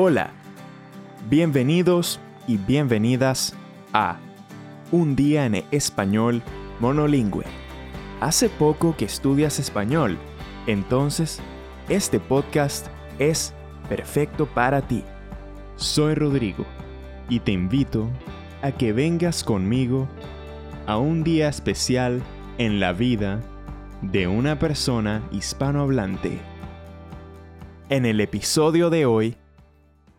Hola, bienvenidos y bienvenidas a Un día en español monolingüe. Hace poco que estudias español, entonces este podcast es perfecto para ti. Soy Rodrigo y te invito a que vengas conmigo a un día especial en la vida de una persona hispanohablante. En el episodio de hoy,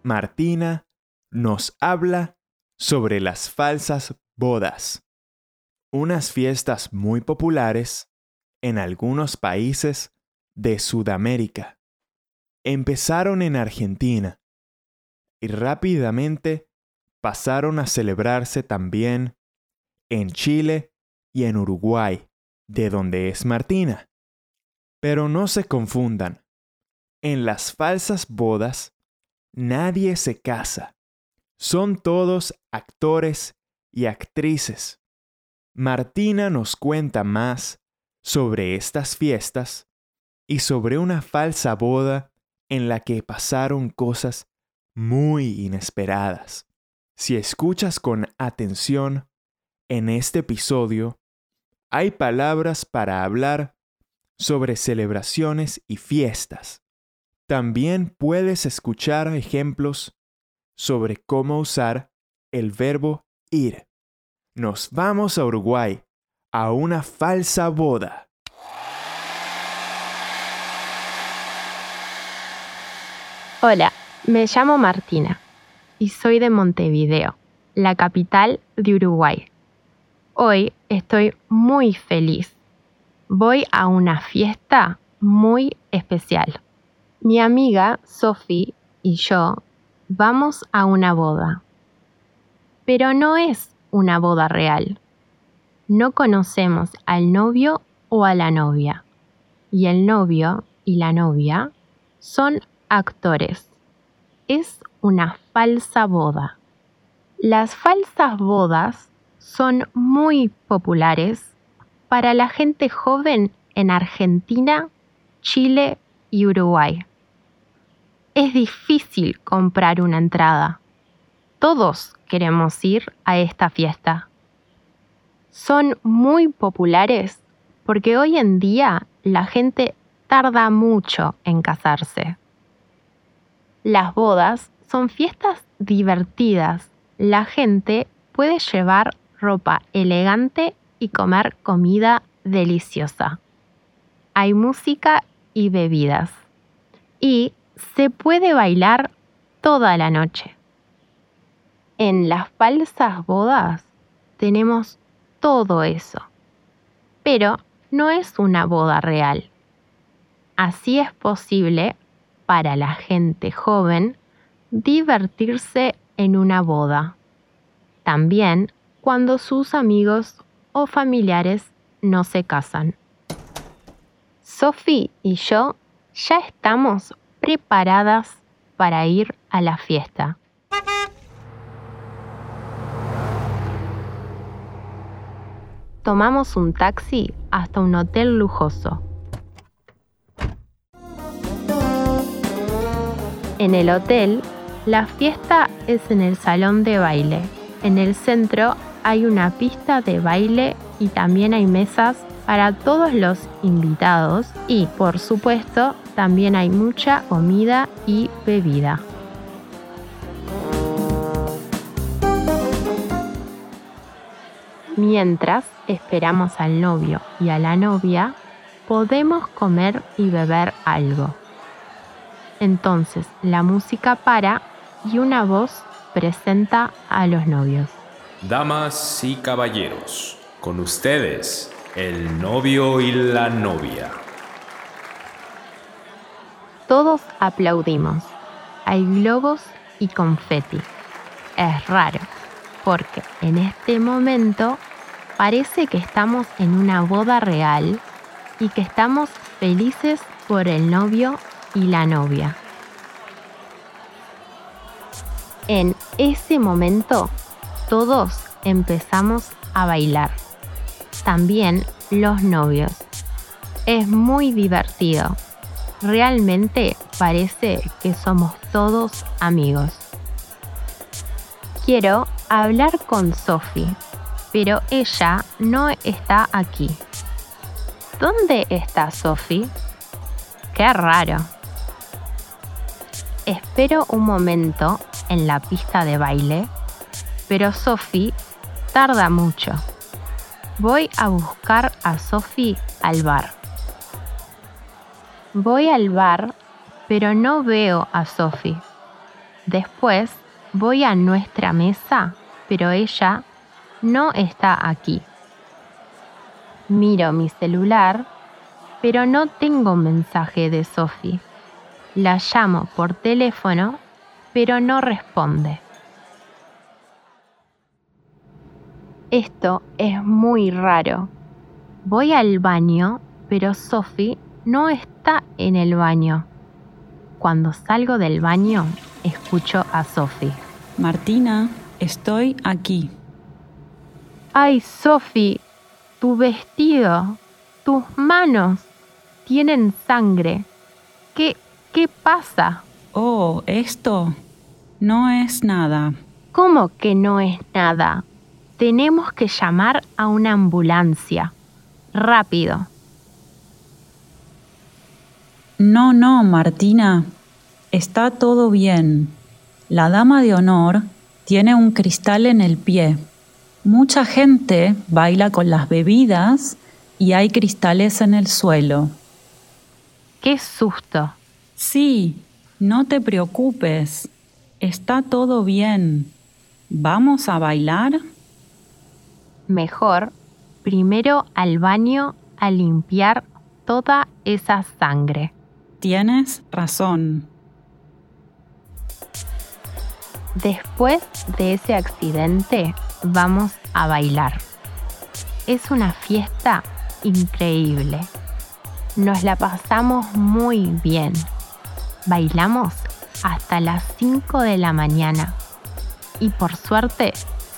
Martina nos habla sobre las falsas bodas, unas fiestas muy populares en algunos países de Sudamérica. Empezaron en Argentina y rápidamente pasaron a celebrarse también en Chile y en Uruguay, de donde es Martina. Pero no se confundan. En las falsas bodas, nadie se casa. Son todos actores y actrices. Martina nos cuenta más sobre estas fiestas y sobre una falsa boda en la que pasaron cosas muy inesperadas. Si escuchas con atención, en este episodio hay palabras para hablar sobre celebraciones y fiestas. También puedes escuchar ejemplos sobre cómo usar el verbo ir. Nos vamos a Uruguay a una falsa boda. Hola, me llamo Martina y soy de Montevideo, la capital de Uruguay. Hoy estoy muy feliz. Voy a una fiesta muy especial. Mi amiga Sophie y yo vamos a una boda. Pero no es una boda real. No conocemos al novio o a la novia. Y el novio y la novia son actores. Es una falsa boda. Las falsas bodas son muy populares para la gente joven en Argentina, Chile y Uruguay. Es difícil comprar una entrada. Todos queremos ir a esta fiesta. Son muy populares porque hoy en día la gente tarda mucho en casarse. Las bodas son fiestas divertidas. La gente puede llevar ropa elegante y comer comida deliciosa. Hay música y bebidas. Y se puede bailar toda la noche. En las falsas bodas tenemos todo eso. Pero no es una boda real. Así es posible para la gente joven divertirse en una boda. También cuando sus amigos o familiares no se casan. Sophie y yo ya estamos preparadas para ir a la fiesta. Tomamos un taxi hasta un hotel lujoso. En el hotel, la fiesta es en el salón de baile. En el centro hay una pista de baile y también hay mesas para todos los invitados y por supuesto también hay mucha comida y bebida. Mientras esperamos al novio y a la novia, podemos comer y beber algo. Entonces la música para y una voz presenta a los novios. Damas y caballeros, con ustedes, el novio y la novia. Todos aplaudimos. Hay globos y confeti. Es raro, porque en este momento parece que estamos en una boda real y que estamos felices por el novio y la novia. En ese momento todos empezamos a bailar. También los novios. Es muy divertido. Realmente parece que somos todos amigos. Quiero hablar con Sophie, pero ella no está aquí. ¿Dónde está Sophie? Qué raro. Espero un momento en la pista de baile, pero Sophie tarda mucho. Voy a buscar a Sophie al bar. Voy al bar, pero no veo a Sophie. Después voy a nuestra mesa, pero ella no está aquí. Miro mi celular, pero no tengo mensaje de Sophie. La llamo por teléfono, pero no responde. Esto es muy raro. Voy al baño, pero Sophie no está en el baño. Cuando salgo del baño, escucho a Sophie. Martina, estoy aquí. Ay, Sophie, tu vestido, tus manos tienen sangre. ¿Qué, qué pasa? Oh, esto no es nada. ¿Cómo que no es nada? Tenemos que llamar a una ambulancia. Rápido. No, no, Martina. Está todo bien. La dama de honor tiene un cristal en el pie. Mucha gente baila con las bebidas y hay cristales en el suelo. ¡Qué susto! Sí, no te preocupes. Está todo bien. ¿Vamos a bailar? Mejor, primero al baño a limpiar toda esa sangre. Tienes razón. Después de ese accidente, vamos a bailar. Es una fiesta increíble. Nos la pasamos muy bien. Bailamos hasta las 5 de la mañana y por suerte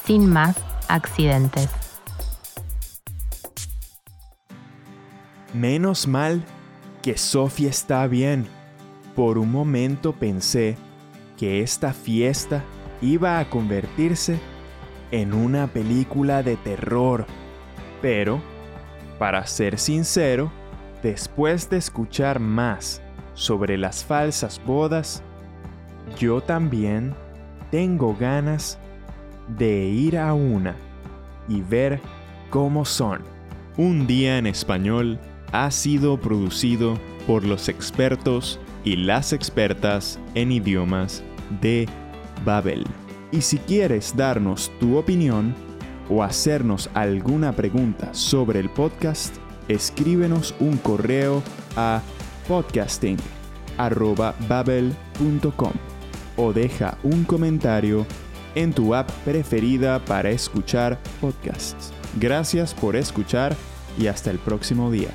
sin más accidentes. Menos mal que Sofía está bien. Por un momento pensé que esta fiesta iba a convertirse en una película de terror. Pero, para ser sincero, después de escuchar más sobre las falsas bodas, yo también tengo ganas de ir a una y ver cómo son. Un día en español ha sido producido por los expertos y las expertas en idiomas de Babel. Y si quieres darnos tu opinión o hacernos alguna pregunta sobre el podcast, escríbenos un correo a podcasting.babel.com o deja un comentario en tu app preferida para escuchar podcasts. Gracias por escuchar y hasta el próximo día.